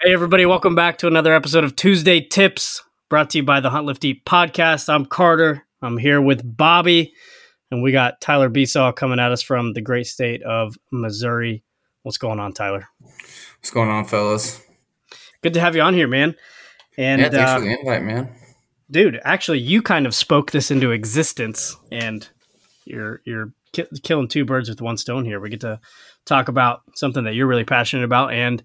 Hey, everybody, welcome back to another episode of Tuesday Tips brought to you by the Hunt Lift Eat podcast. I'm Carter. I'm here with Bobby, and we got Tyler Besaw coming at us from the great state of Missouri. What's going on, Tyler? What's going on, fellas? Good to have you on here, man. And yeah, thanks uh, for the invite, man. dude, actually, you kind of spoke this into existence, and you're you're ki- killing two birds with one stone here. We get to talk about something that you're really passionate about, and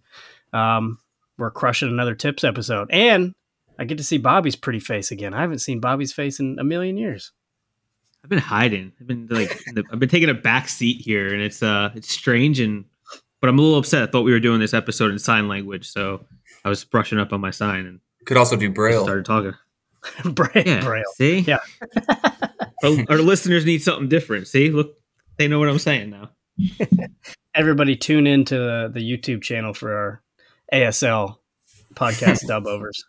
um, we're crushing another tips episode. And I get to see Bobby's pretty face again. I haven't seen Bobby's face in a million years. I've been hiding. I've been like, the, I've been taking a back seat here, and it's uh, it's strange, and but I'm a little upset. I thought we were doing this episode in sign language, so I was brushing up on my sign and Could also do Braille. started talking. braille, Yeah, Braille. see, Yeah. our, our listeners need something different. See, look, they know what I'm saying now. Everybody tune into the, the YouTube channel for our ASL podcast dub overs.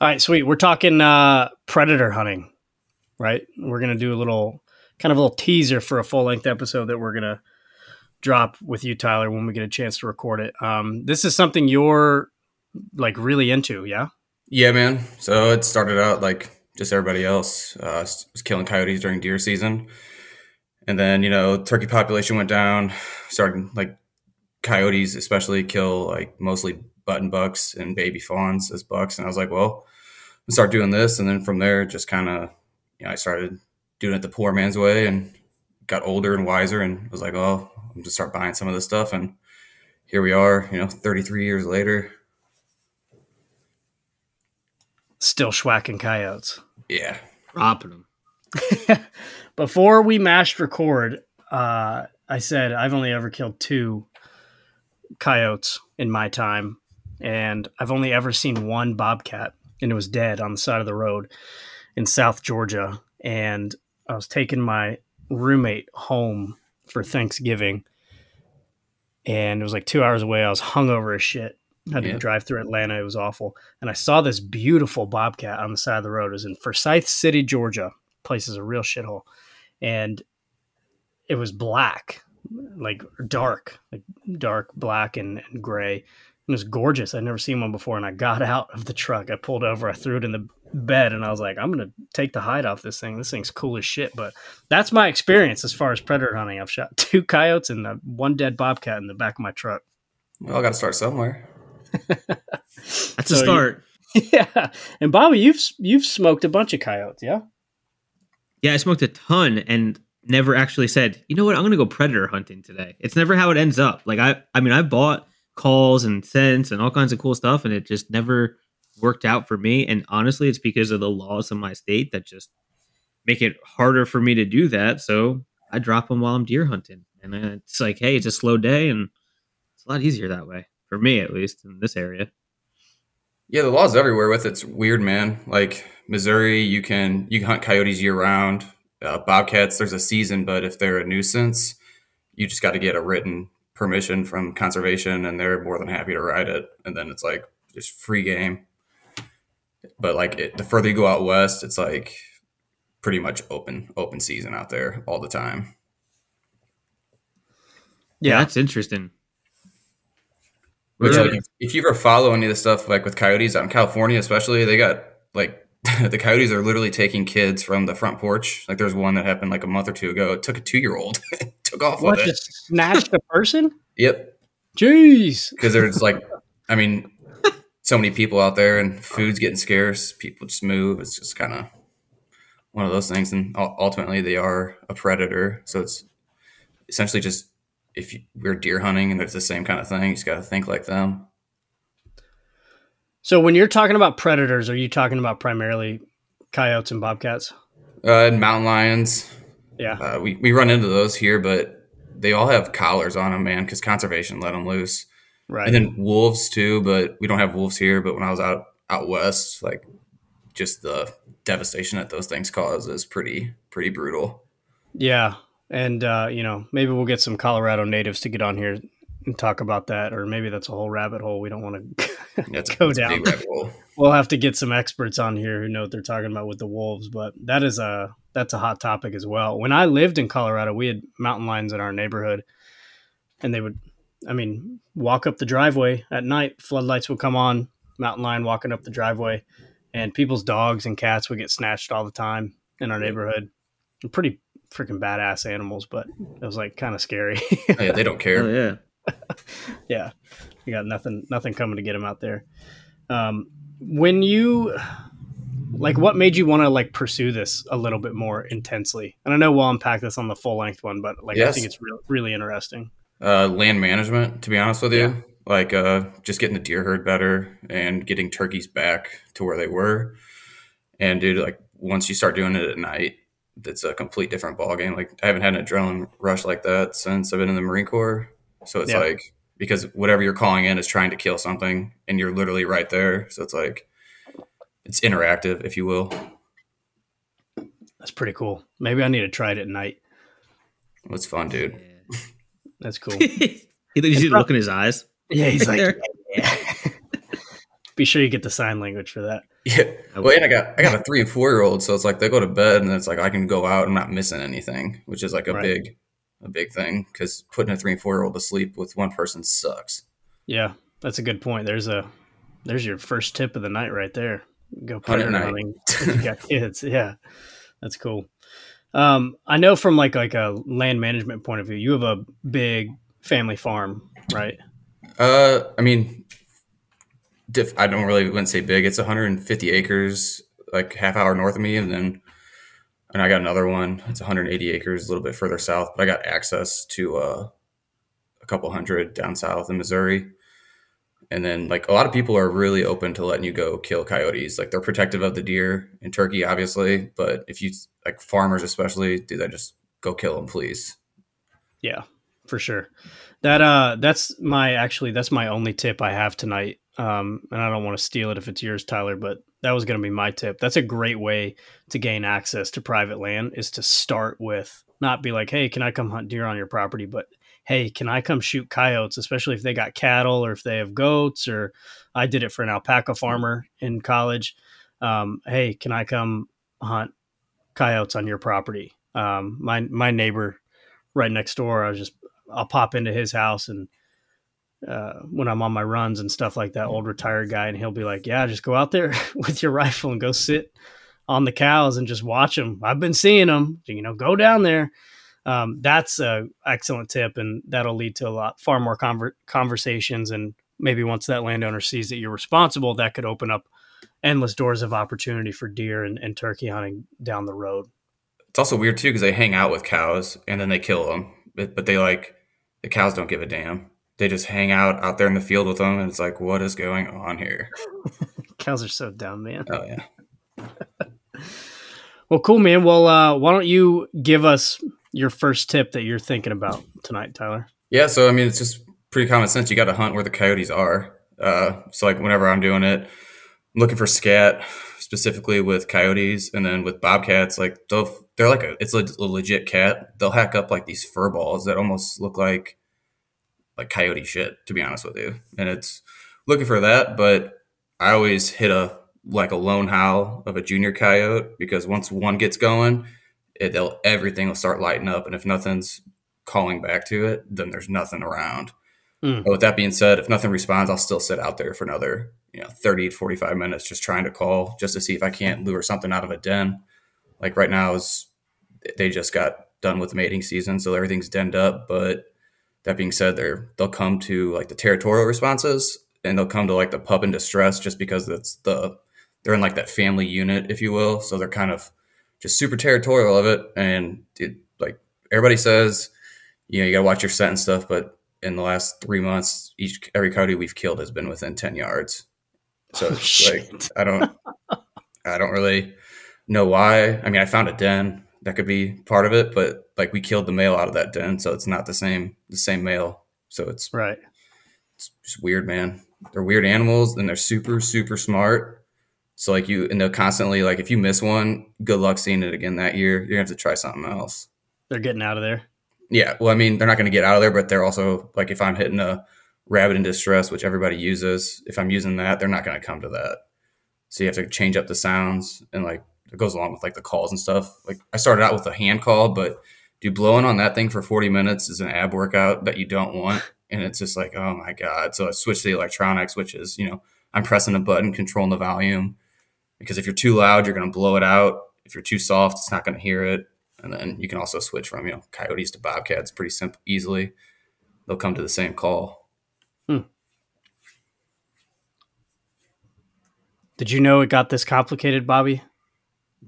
All right, sweet. We're talking uh, predator hunting, right? We're gonna do a little kind of a little teaser for a full length episode that we're gonna drop with you, Tyler, when we get a chance to record it. Um, this is something you're like really into, yeah? Yeah, man. So it started out like just everybody else. Uh, was killing coyotes during deer season, and then you know turkey population went down. Started like coyotes, especially kill like mostly button bucks and baby fawns as bucks. And I was like, well, let's start doing this. And then from there, just kind of you know I started doing it the poor man's way and got older and wiser and was like, oh, I'm just start buying some of this stuff and here we are, you know, 33 years later. Still schwacking coyotes. Yeah. Dropping them. Before we mashed record, uh, I said I've only ever killed two coyotes in my time, and I've only ever seen one bobcat, and it was dead on the side of the road in South Georgia. And I was taking my roommate home for Thanksgiving, and it was like two hours away. I was hungover as shit. had to Yeah. drive through Atlanta. It was awful. And I saw this beautiful bobcat on the side of the road. It was in Forsyth City, Georgia. Place is a real shithole. And it was black, like dark, like dark black and, and gray. It was gorgeous. I'd never seen one before. And I got out of the truck. I pulled over. I threw it in the bed, and I was like, "I'm gonna take the hide off this thing. This thing's cool as shit." But that's my experience as far as predator hunting. I've shot two coyotes and uh, one dead bobcat in the back of my truck. Well, I got to start somewhere. That's So a you- start. yeah, and Bobby, you've you've smoked a bunch of coyotes, yeah? Yeah, I smoked a ton and never actually said, you know what, I'm gonna go predator hunting today. It's never how it ends up. Like I I mean I bought calls and scents and all kinds of cool stuff and it just never worked out for me. And honestly, it's because of the laws in my state that just make it harder for me to do that. So I drop them while I'm deer hunting. And it's like, hey, it's a slow day and it's a lot easier that way. For me at least in this area. Yeah, the laws everywhere with it's weird, man. Like Missouri, you can you can hunt coyotes year round. Uh, bobcats, there's a season, but if they're a nuisance, you just got to get a written permission from conservation, and they're more than happy to ride it. And then it's like just free game. But like it, the further you go out west, it's like pretty much open open season out there all the time. Yeah, that's interesting. Which, Really? like, if, if you ever follow any of the stuff, like with coyotes out in California, especially, they got like the coyotes are literally taking kids from the front porch. Like, there's one that happened like a month or two ago. It took a two year old, took off What with it. just snatched a person? Yep, Jeez. because there's like, I mean, so many people out there, and food's getting scarce. People just move. It's just kind of one of those things, and ultimately, they are a predator. So it's essentially just if you, we're deer hunting and it's the same kind of thing, you just got to think like them. So when you're talking about predators, are you talking about primarily coyotes and bobcats? Uh, and mountain lions, Yeah. Uh, we, we run into those here, but they all have collars on them, man, because conservation let them loose. Right. And then wolves too, but we don't have wolves here. But when I was out out west, like just the devastation that those things cause is pretty pretty brutal. yeah. And uh, you know, maybe we'll get some Colorado natives to get on here and talk about that, or maybe that's a whole rabbit hole we don't want to That's, go that's down. big rabbit hole. We'll have to get some experts on here who know what they're talking about with the wolves, but that is a that's a hot topic as well. When I lived in Colorado, we had mountain lions in our neighborhood, and they would I mean, walk up the driveway at night, floodlights would come on, mountain lion walking up the driveway, and people's dogs and cats would get snatched all the time in our neighborhood. They're pretty freaking badass animals, but it was like kind of scary. Oh, yeah, they don't Oh care. yeah. yeah, you got nothing, nothing coming to get him out there. Um, when you like, what made you want to like pursue this a little bit more intensely? And I know we'll unpack this on the full length one, but like, I think it's real, really interesting. Uh, land management, to be honest with you, Yeah. like uh, just getting the deer herd better and getting turkeys back to where they were. And dude, like once you start doing it at night, it's a complete different ball game. Like I haven't had an adrenaline rush like that since I've been in the Marine Corps. So it's Yeah. like because whatever you're calling in is trying to kill something, and you're literally right there. So it's like it's interactive, if you will. That's pretty cool. Maybe I need to try it at night. It's fun, dude. That's cool. you see the look in his eyes. Yeah, he's like, There. yeah. Be sure you get the sign language for that. Yeah. I Well, and I got I got a three and four year old, so it's like they go to bed and it's like I can go out. I'm not missing anything, which is like a Right. big a big thing because putting a three and four year old to sleep with one person sucks. Yeah, that's a good point. There's a there's your first tip of the night right there. Go predator hunting you got kids. Yeah, that's cool. Um, I know from like like a land management point of view, you have a big family farm, right? Uh, I mean, diff, I don't really wouldn't say big. It's 150 acres, like half hour north of me, and then and I got another one. It's 180 acres, a little bit further south. But I got access to uh, a couple hundred down south in Missouri. And then, like a lot of people are really open to letting you go kill coyotes. Like they're protective of the deer and turkey, obviously. But if you like farmers, especially, do they just go kill them, please? Yeah, for sure. That uh that's my actually that's my only tip I have tonight. Um and I don't want to steal it if it's yours, Tyler, but that was gonna be my tip. That's a great way to gain access to private land is to start with not be like, hey, can I come hunt deer on your property? But hey, can I come shoot coyotes, especially if they got cattle or if they have goats or I did it for an alpaca farmer in college. Um, hey, can I come hunt coyotes on your property? Um, my my neighbor right next door. I was just I'll pop into his house and uh, when I'm on my runs and stuff like that, old retired guy, and he'll be like, "Yeah, just go out there with your rifle and go sit on the cows and just watch them. I've been seeing them. You know, go down there." Um, that's a excellent tip, and that'll lead to a lot far more conver- conversations. And maybe once that landowner sees that you're responsible, that could open up endless doors of opportunity for deer and, and turkey hunting down the road. It's also weird too because they hang out with cows and then they kill them, but, but they like the cows don't give a damn. They just hang out out there in the field with them, and it's like, what is going on here? Cows are so dumb, man. Oh yeah, Well, cool, man. Well, uh, why don't you give us your first tip that you're thinking about tonight, Tyler? yeah. So I mean, it's just pretty common sense. You got to hunt where the coyotes are. Uh, so like whenever I'm doing it, I'm looking for scat specifically with coyotes, and then with bobcats, like they'll they're like a it's a, a legit cat. They'll hack up like these fur balls that almost look like like coyote shit. To be honest with you, and it's looking for that, but I always hit a like a lone howl of a junior coyote because once one gets going, it, they'll everything will start lighting up, and if nothing's calling back to it, then there's nothing around. Mm. But with that being said, if nothing responds, I'll still sit out there for another you know 30 to 45 minutes just trying to call just to see if I can't lure something out of a den. Like right now is they just got done with mating season, so everything's denned up. But that being said, they're they'll come to like the territorial responses and they'll come to like the pup in distress just because it's the they're in like that family unit, if you will. So they're kind of just super territorial of it. And it, like everybody says, you know, you gotta watch your set and stuff, but in the last three months, each every coyote we've killed has been within ten yards. So Oh, like. I don't I don't really know why. I mean, I found a den that could be part of it, but like we killed the male out of that den, so it's not the same the same male. So it's Right. it's just weird, man. They're weird animals and they're super, super smart. So like you and they'll constantly like if you miss one, good luck seeing it again that year. You're gonna have to try something else. They're getting out of there. Yeah. Well, I mean, they're not gonna get out of there, but they're also like if I'm hitting a rabbit in distress, which everybody uses, if I'm using that, they're not gonna come to that. So you have to change up the sounds and like it goes along with like the calls and stuff. Like I started out with a hand call, but dude, blowing on that thing for 40 minutes is an ab workout that you don't want. and it's just like, oh my god. So I switched to the electronics, which is you know I'm pressing a button, controlling the volume, because if you're too loud, you're going to blow it out. If you're too soft, it's not going to hear it. And then you can also switch from you know coyotes to bobcats pretty simple, easily. They'll come to the same call. Hmm. Did you know it got this complicated, Bobby?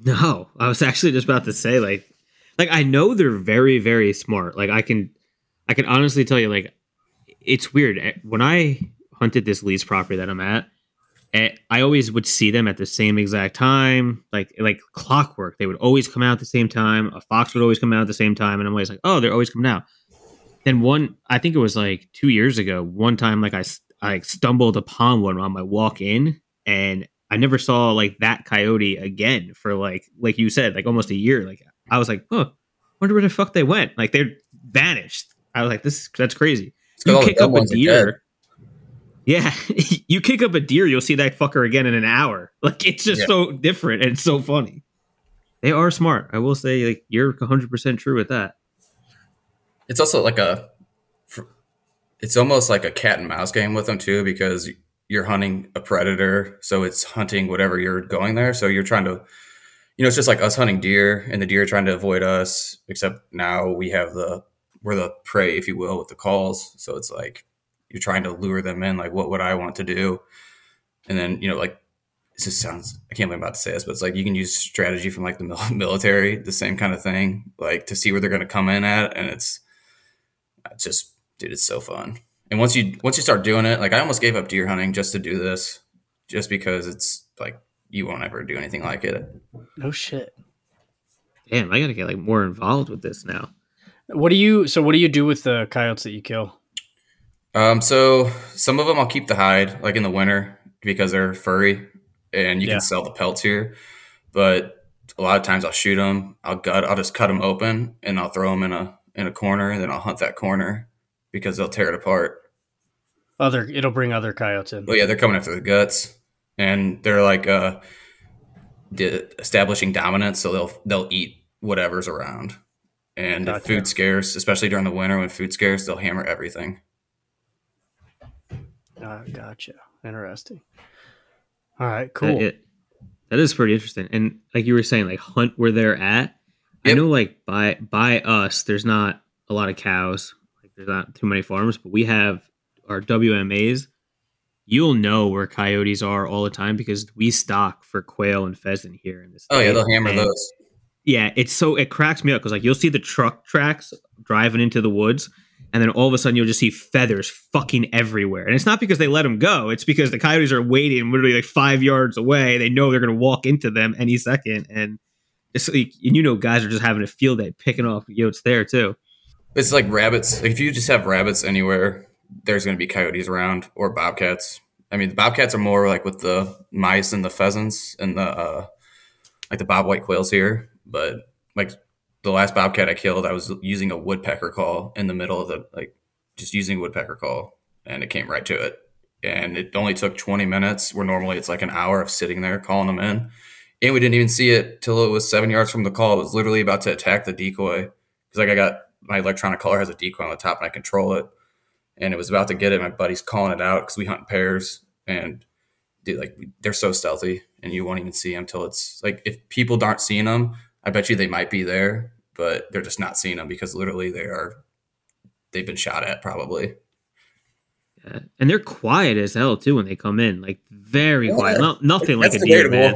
No, I was actually just about to say like like I know they're very very smart. Like I can I can honestly tell you like it's weird Eh, when I hunted this lease property that I'm at. eh, I always would see them at the same exact time, like like clockwork. They would always come out at the same time. A fox would always come out at the same time, and I'm always like, oh, they're always coming out. Then one, I think it was like two years ago. One time, like I I stumbled upon one on my walk in, and I never saw like that coyote again for like like you said, like almost a year. Like I was like, huh, wonder where the fuck they went. Like they're vanished. I was like, this that's crazy. You kick up a ones are dead. deer. Yeah, you kick up a deer, you'll see that fucker again in an hour. Like it's just Yeah. so different and so funny. They are smart. I will say, like you're 100 percent true with that. it's also like a it's almost like a cat and mouse game with them too because you're hunting a predator so it's hunting whatever you're going there. So you're trying to you know it's just like us hunting deer and the deer trying to avoid us except now we have the we're the prey if you will with the calls. So it's like you're trying to lure them in like what would i want to do? And then you know like this just sounds i can't believe i'm about to say this but it's like you can use strategy from like the military the same kind of thing like to see where they're going to come in at and it's it's just dude it's so fun and once you once you start doing it like i almost gave up deer hunting just to do this just because it's like you won't ever do anything like it No shit. Damn, I gotta get like more involved with this now. What do you? So what do you do with the coyotes that you kill? um so some of them i'll keep the hide like in the winter because they're furry and you Yeah. can sell the pelts here but a lot of times i'll shoot them i'll gut i'll just cut them open and i'll throw them in a in a corner and then i'll hunt that corner because they'll tear it apart Other, it'll bring other coyotes in. But yeah, they're coming after the guts, and they're like uh, di- establishing dominance. So they'll they'll eat whatever's around, and if Gotcha. food's scarce, especially during the winter when food's scarce, they'll hammer everything. Ah, gotcha. Interesting. All right, That- cool. it- that is pretty interesting. And like you were saying, like hunt where they're at. I know, like by by us, there's not a lot of cows. There's not too many farms, but we have our WMAs. You'll know where coyotes are all the time because we stock for quail and pheasant here in this. Oh yeah, they'll hammer And- those. Yeah, it's so it cracks me up because like you'll see the truck tracks driving into the woods, and then all of a sudden you'll just see feathers fucking everywhere. And it's not because they let them go; it's because the coyotes are waiting literally like five yards away. They know they're gonna walk into them any second, and it's like and you know guys are just having a field day picking off yotes there too. It's like rabbits. Like if you just have rabbits anywhere, there's going to be coyotes around or bobcats. I mean, the bobcats are more like with the mice and the pheasants and the uh, like the bobwhite quails here. But like the last bobcat I killed, I was using a woodpecker call in the middle of the like just using a woodpecker call, and it came right to it. And it only took 20 minutes, where normally it's like an hour of sitting there calling them in. And we didn't even see it till it was seven yards from the call. It was literally about to attack the decoy because like I got my electronic caller has a decoy on the top and I control it. And it was about to get it. My buddy's calling it out because we hunt pairs. And dude, like they're so stealthy and you won't even see them until it's like if people aren't seeing them, I bet you they might be there, but they're just not seeing them because literally they are, they've been shot at probably. Yeah. And they're quiet as hell too when they come in, like very Yeah. quiet. No, nothing like a That's deer, man.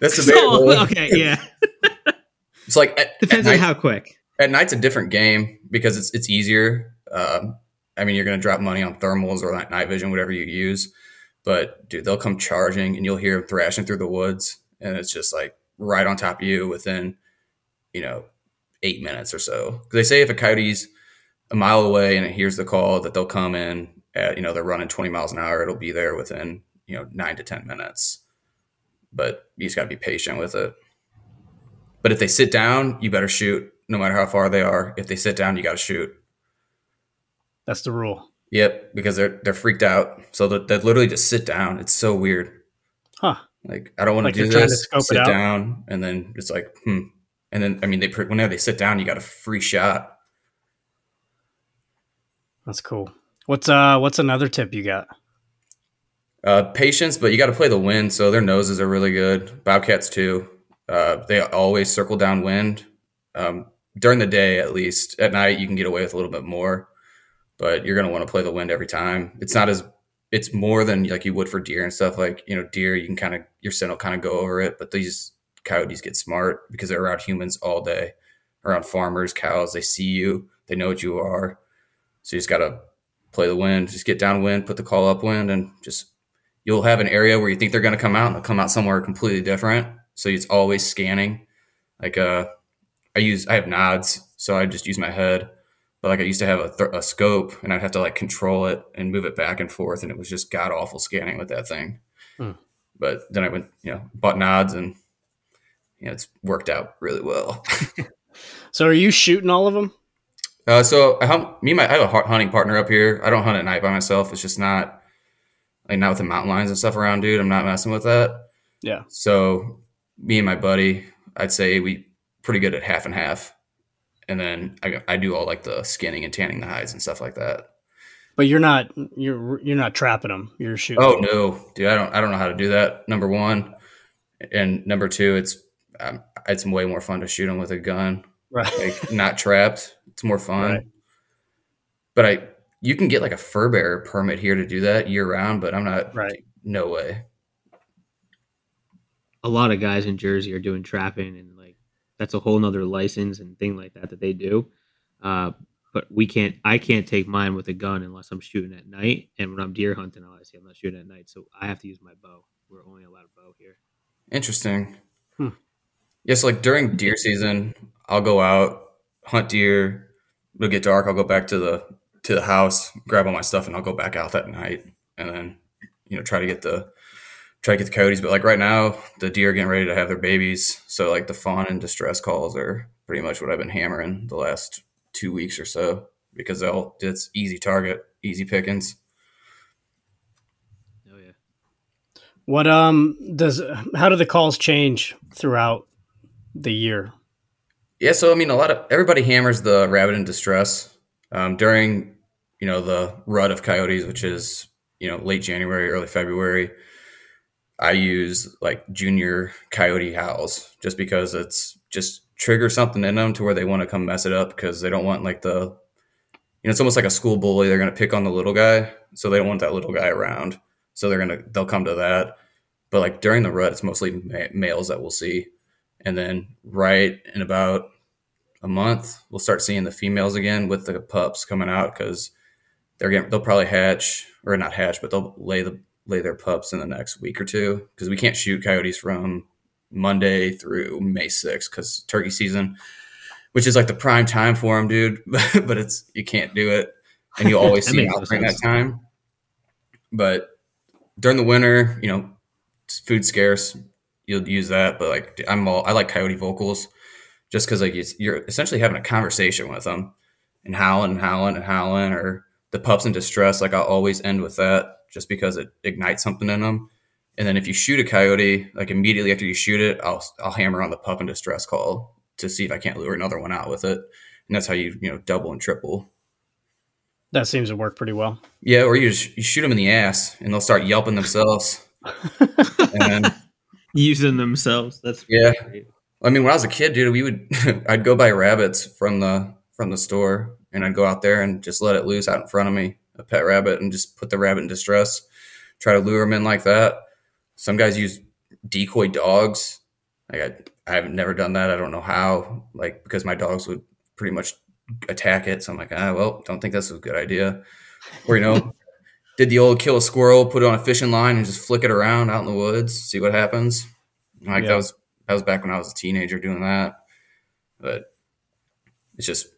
That's debatable. So, okay, yeah, It's like depends on how quick. At night's a different game because it's it's easier. Um, I mean, you're going to drop money on thermals or night vision, whatever you use. But dude, they'll come charging, and you'll hear them thrashing through the woods, and it's just like right on top of you within, you know, eight minutes or so. 'Cause they say if a coyote's a mile away and it hears the call, that they'll come in at you know they're running 20 miles an hour. It'll be there within you know nine to ten minutes. But you just got to be patient with it. But if they sit down, you better shoot, no matter how far they are. If they sit down, you got to shoot. That's the rule. Yep, because they're they're freaked out. So they they literally just sit down. It's so weird. Huh. Like I don't want Like to do they're trying to this. sit down, and then it's like, hmm. And then I mean, they whenever they sit down, you got a free shot. That's cool. What's uh what's another tip you got? Uh, patience, but you got to play the wind. So their noses are really good. Bobcats too. Uh, they always circle downwind. Um, during the day, at least at night, you can get away with a little bit more, but you're going to want to play the wind every time. It's not as it's more than like you would for deer and stuff. Like you know, deer you can kind of your scent will kind of go over it, but these coyotes get smart because they're around humans all day, around farmers, cows. They see you, they know what you are, so you just got to play the wind, just get downwind, put the call upwind, and just you'll have an area where you think they're going to come out and they'll come out somewhere completely different. So it's always scanning. Like uh, I use I have nods, so I just use my head. But like I used to have a, th- a scope, and I'd have to like control it and move it back and forth, and it was just god awful scanning with that thing. Hmm. But then I went, you know, bought nods, and you know, it's worked out really well. so are you shooting all of them? Uh, so I hunt, me and my I have a hunting partner up here. I don't hunt at night by myself. It's just not like not with the mountain lions and stuff around, dude. I'm not messing with that. Yeah. So me and my buddy, I'd say we pretty good at half and half, and then I, I do all like the skinning and tanning the hides and stuff like that. But you're not you're you're not trapping them. You're shooting. Oh no, dude! I don't I don't know how to do that. Number one, and number two, it's um, it's way more fun to shoot them with a gun, right? Like not trapped. It's more fun. Right. But I you can get like a fur bearer permit here to do that year round, but I'm not. Right. No way. A lot of guys in Jersey are doing trapping, and like that's a whole nother license and thing like that that they do. Uh, but we can't. I can't take mine with a gun unless I'm shooting at night, and when I'm deer hunting, obviously I'm not shooting at night, so I have to use my bow. We're only allowed a bow here. Interesting. Hmm. Yes, like during deer season, I'll go out hunt deer. It'll get dark. I'll go back to the to the house, grab all my stuff, and I'll go back out that night, and then you know try to get the try to get the coyotes. But like right now, the deer are getting ready to have their babies, so like the fawn and distress calls are pretty much what I've been hammering the last two weeks or so because they'll it's easy target, easy pickings. Oh yeah. What um does how do the calls change throughout the year? Yeah, so I mean, a lot of everybody hammers the rabbit in distress um, during you know the rut of coyotes, which is you know late January, early February. I use like junior coyote howls just because it's just trigger something in them to where they want to come mess it up because they don't want like the you know it's almost like a school bully they're going to pick on the little guy so they don't want that little guy around so they're going to they'll come to that. But like during the rut it's mostly ma- males that we'll see. And then right in about a month we'll start seeing the females again with the pups coming out because they're getting they'll probably hatch or not hatch, but they'll lay the lay their pups in the next week or two because we can't shoot coyotes from Monday through May 6th because turkey season, which is like the prime time for them, dude. but it's you can't do it, and you always see out during that time. But during the winter, you know, food scarce, you'll use that. But like I'm all I like coyote vocals just because like you're essentially having a conversation with them and howling and howling and howling or the pups in distress, like I'll always end with that just because it ignites something in them. And then if you shoot a coyote, like immediately after you shoot it, I'll I'll hammer on the pup in distress call to see if I can't lure another one out with it. And that's how you you know double and triple. That seems to work pretty well. Yeah, or you just you shoot them in the ass and they'll start yelping themselves. and using themselves. That's yeah. Great. I mean, when I was a kid, dude, we would I'd go buy rabbits from the from the store and I'd go out there and just let it loose out in front of me, a pet rabbit, and just put the rabbit in distress, try to lure them in like that. Some guys use decoy dogs. Like I, I have never done that. I don't know how. Like because my dogs would pretty much attack it. So I'm like, ah, well, don't think that's a good idea. Or you know, did the old kill a squirrel, put it on a fishing line, and just flick it around out in the woods, see what happens. Like yeah. that was that was back when I was a teenager doing that. But it's just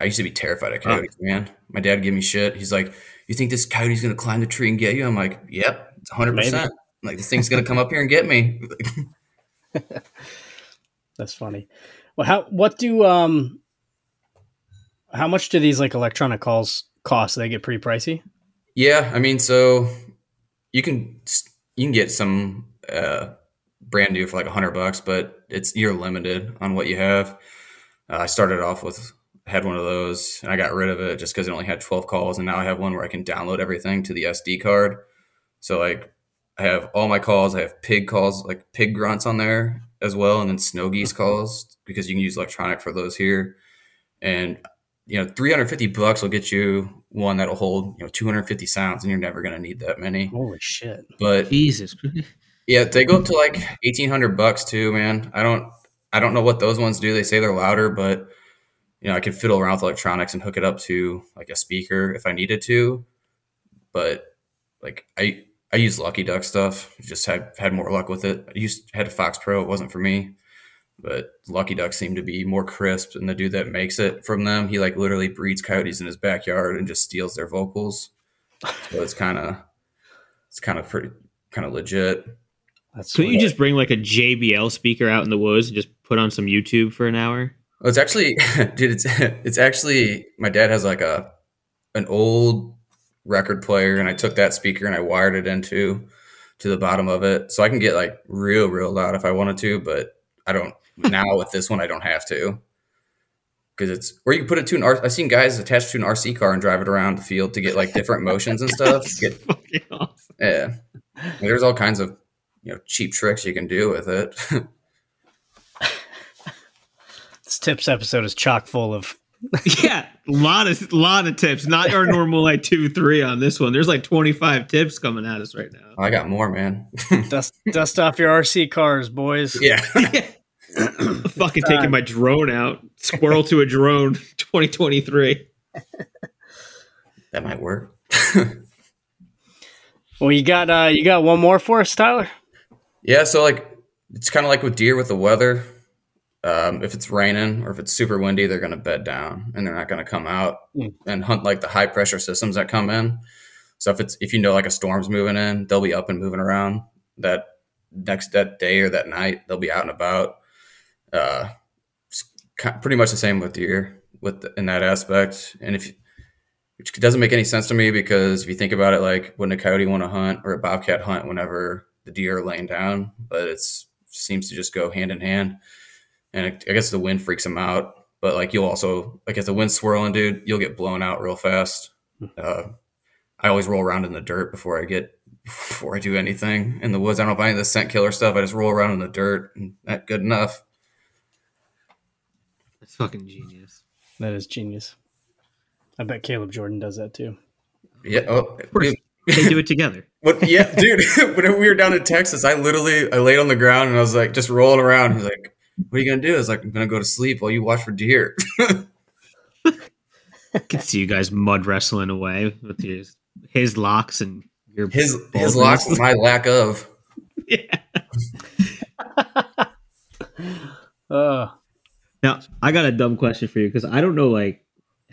I used to be terrified of coyotes, huh. man. My dad gave me shit. He's like, "You think this coyote's gonna climb the tree and get you?" I'm like, "Yep, it's 100. percent Like this thing's gonna come up here and get me." That's funny. Well, how what do um how much do these like electronic calls cost? They get pretty pricey. Yeah, I mean, so you can you can get some uh, brand new for like a hundred bucks, but it's you're limited on what you have. Uh, I started off with had one of those and I got rid of it just because it only had 12 calls. And now I have one where I can download everything to the SD card. So like I have all my calls. I have pig calls, like pig grunts on there as well, and then snow geese calls because you can use electronic for those here. And you know, 350 bucks will get you one that'll hold you know 250 sounds, and you're never going to need that many. Holy shit! But Jesus. yeah, they go up to like 1800 bucks too, man. I don't, I don't know what those ones do. They say they're louder, but you know, I can fiddle around with electronics and hook it up to like a speaker if I needed to. But like I, I use Lucky Duck stuff. Just had had more luck with it. I used had a Fox Pro. It wasn't for me, but Lucky Duck seemed to be more crisp. And the dude that makes it from them, he like literally breeds coyotes in his backyard and just steals their vocals. So it's kind of it's kind of pretty kind of legit. That's Couldn't you just bring like a JBL speaker out in the woods and just put on some YouTube for an hour? Well, it's actually, dude. It's it's actually my dad has like a an old record player, and I took that speaker and I wired it into to the bottom of it, so I can get like real, real loud if I wanted to. But I don't now with this one. I don't have to because it's or you can put it to an. R- I've seen guys attached to an RC car and drive it around the field to get like different motions and stuff. Get awesome. yeah, there's all kinds of you know cheap tricks you can do with it. This tips episode is chock full of Yeah, a lot of lot of tips. Not our normal like two, three on this one. There's like 25 tips coming at us right now. I got more, man. dust dust off your RC cars, boys. yeah. Fucking taking my drone out. Squirrel to a drone 2023. That might work. Well, you got uh, you got one more for us, Tyler. Yeah, so like it's kind of like with deer with the weather. Um, if it's raining or if it's super windy, they're going to bed down and they're not going to come out Mm. and hunt like the high pressure systems that come in. So if it's if you know like a storm's moving in, they'll be up and moving around that next that day or that night. They'll be out and about. Uh, pretty much the same with deer with the, in that aspect. And if which doesn't make any sense to me because if you think about it, like wouldn't a coyote want to hunt or a bobcat hunt whenever the deer are laying down? But it's seems to just go hand in hand. And it, I guess the wind freaks them out. But like you'll also like if the wind's swirling, dude, you'll get blown out real fast. Uh, I always roll around in the dirt before I get before I do anything in the woods. I don't buy any of the scent killer stuff. I just roll around in the dirt, and that good enough. That's fucking genius. That is genius. I bet Caleb Jordan does that too. Yeah. Oh, Of course, they do it together. What? Yeah, dude. when we were down in Texas, I literally I laid on the ground and I was like just rolling around. He's like, "What are you gonna do?" I was like, "I'm gonna go to sleep while you watch for deer." I can see you guys mud wrestling away with his his locks and your His his baldness. locks, my lack of. Yeah. Uh, Now, I got a dumb question for you because I don't know like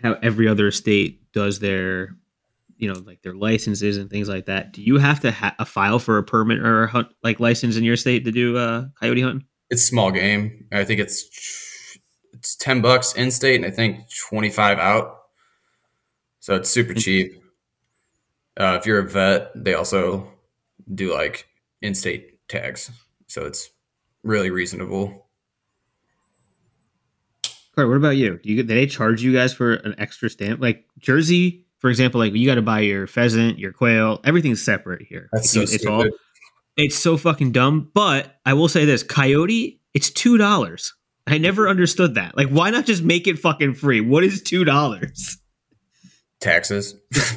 how every other state does their, you know, like their licenses and things like that. Do you have to ha- a file for a permit or a hunt like license in your state to do uh, coyote hunting? It's small game. I think it's it's ten bucks in state, and I think twenty five out. So it's super cheap. Uh, if you're a vet, they also do like in state tags, so it's really reasonable. Right, what about you? Do you do they charge you guys for an extra stamp? Like Jersey, for example, like you got to buy your pheasant, your quail, everything's separate here. That's so you- it's stupid. all it's so fucking dumb. But I will say this: coyote, it's two dollars. I never understood that. Like, why not just make it fucking free? What is two dollars? Taxes.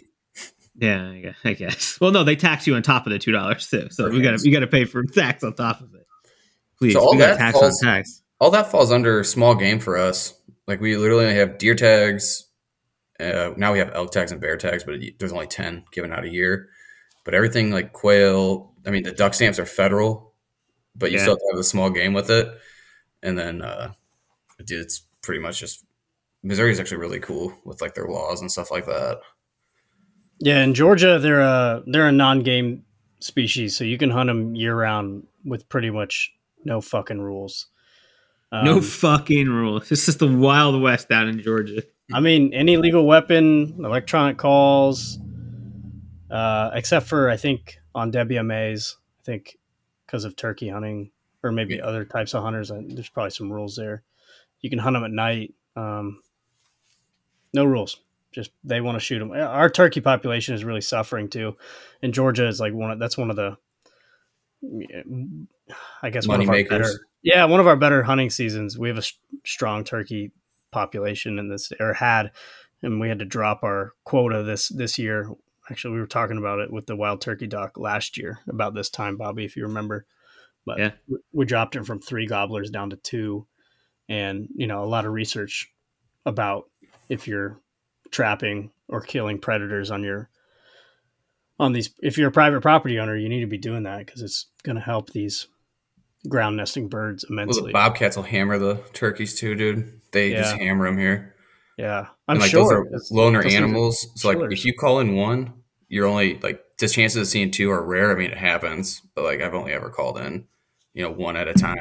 Yeah, I guess, Well, no, they tax you on top of the two dollars too. So we got to tax. we got to pay for tax on top of it. Please, So all that tax falls- on tax. all that falls under small game for us. Like we literally only have deer tags. Uh, now we have elk tags and bear tags, but there's only ten given out a year. But everything like quail, I mean, the duck stamps are federal, but you Yeah. still have to have the small game with it. And then, uh, dude, it's pretty much just Missouri is actually really cool with like their laws and stuff like that. yeah, in Georgia, they're a they're a non-game species, so you can hunt them year round with pretty much no fucking rules. no Um, fucking rules. This is the Wild West down in Georgia. I mean, any legal weapon, electronic calls, uh, except for I think on WMAs, I think because of turkey hunting or maybe Yeah. other types of hunters, there's probably some rules there. You can hunt them at night. Um, no rules. Just they want to shoot them. Our turkey population is really suffering too, and Georgia is like one. Of, that's one of the, I guess, Money one of makers. our better. Yeah, one of our better hunting seasons. We have a strong turkey population in this, or had, and we had to drop our quota this this year. Actually, we were talking about it with the wild turkey doc last year about this time, Bobby, if you remember. But Yeah. we- we dropped it from three gobblers down to two, and you know a lot of research about if you're trapping or killing predators on your on these if you're a private property owner you need to be doing that because it's going to help these ground nesting birds Well, immensely the bobcats will hammer the turkeys too, dude. They just hammer them here. yeah i'm And, like sure those are loner those things are animals. So like if you call in one, you're only like the chances of seeing two are rare. I mean, it happens, but like I've only ever called in, you know, one at a time,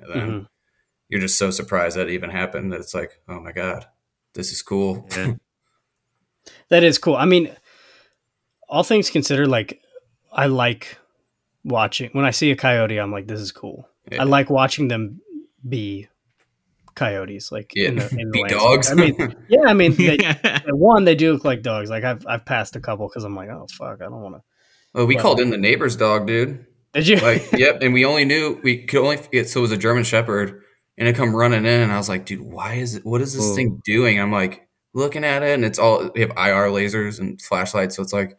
and then Mhm. you're just so surprised that it even happened that it's like, oh my god, this is cool. Yeah. that is cool i mean all things considered like i like watching when i see a coyote i'm like this is cool Yeah. i like watching them be coyotes like Yeah, in the, in the dogs. i mean yeah i mean they, one they do look like dogs like i've, I've passed a couple because i'm like oh fuck i don't want to well, we Well- called in the neighbor's dog, dude. did you Like, yep, and we only knew we could only get so it was a German Shepherd, and it come running in, and I was like, dude, why is it? What is this Whoa. thing doing? I'm like looking at it, and it's all we have IR lasers and flashlights, so it's like,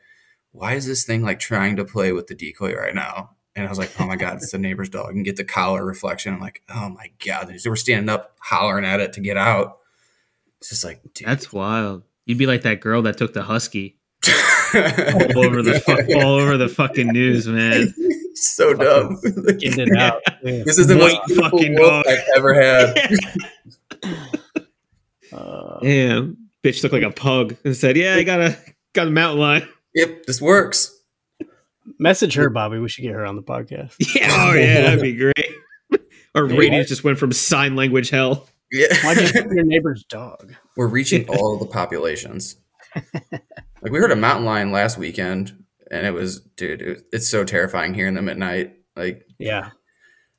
why is this thing like trying to play with the decoy right now? And I was like, oh my god, it's the neighbor's dog, and get the collar reflection. I'm like, oh my god, so we're standing up hollering at it to get out. It's just like, dude. That's wild. You'd be like that girl that took the husky all over the fuck, all over the fucking news, man. so dumb. getting it out Yeah. This is the White beautiful fucking dog. I've ever had. Uh, Damn, bitch looked like a pug and said, "Yeah, I got a got a mountain lion." Yep, this works. Message her bobby we should get her on the podcast Yeah, oh yeah, that'd be great. Our Hey, ratings what? just went from sign language hell. Yeah. why'd you Yeah, shoot your neighbor's dog we're reaching all the populations. Like we heard a mountain lion last weekend, and it was, dude, it, it's so terrifying hearing them at night. Like yeah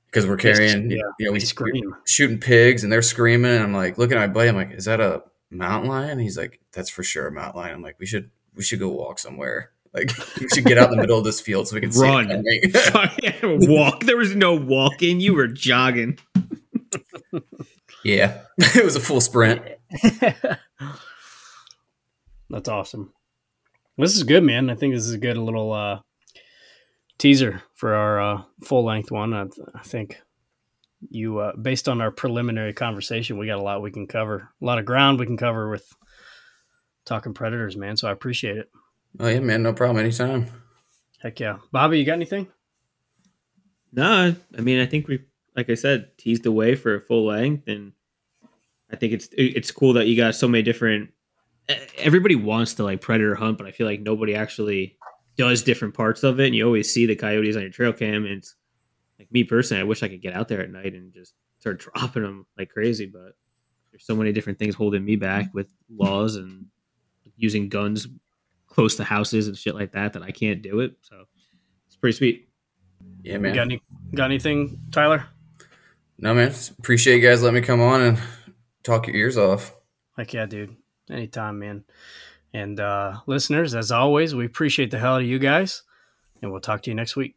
because we're carrying, yeah, you know, we they scream shooting pigs, and they're screaming. And I'm like looking at my buddy. I'm like, is that a mountain lion? He's like, that's for sure a mountain lion. I'm like, we should we should go walk somewhere. Like we should get out in the middle of this field so we can Run. see it walk. There was no walking. You were jogging. yeah, it was a full sprint. That's awesome. This is good, man. I think this is a good little uh, teaser for our uh, full length one. I, I think you, uh, based on our preliminary conversation, we got a lot we can cover, a lot of ground we can cover with talking predators, man. So I appreciate it. Oh yeah, man, no problem. Anytime. Heck yeah, Bobby, you got anything? No, I mean, I think we, like I said, teased the way for a full length, and I think it's it's cool that you got so many different. Everybody wants to like predator hunt, but I feel like nobody actually does different parts of it. And you always see the coyotes on your trail cam, and it's like me personally, I wish I could get out there at night and just start dropping them like crazy, but there's so many different things holding me back with laws and using guns close to houses and shit like that that I can't do it. So it's pretty sweet. Yeah, man. Got any? Got anything, Tyler? No, man. Appreciate you guys letting me come on and talk your ears off. Like yeah, dude. Anytime, man. And uh, listeners, as always, we appreciate the hell out of you guys, and we'll talk to you next week.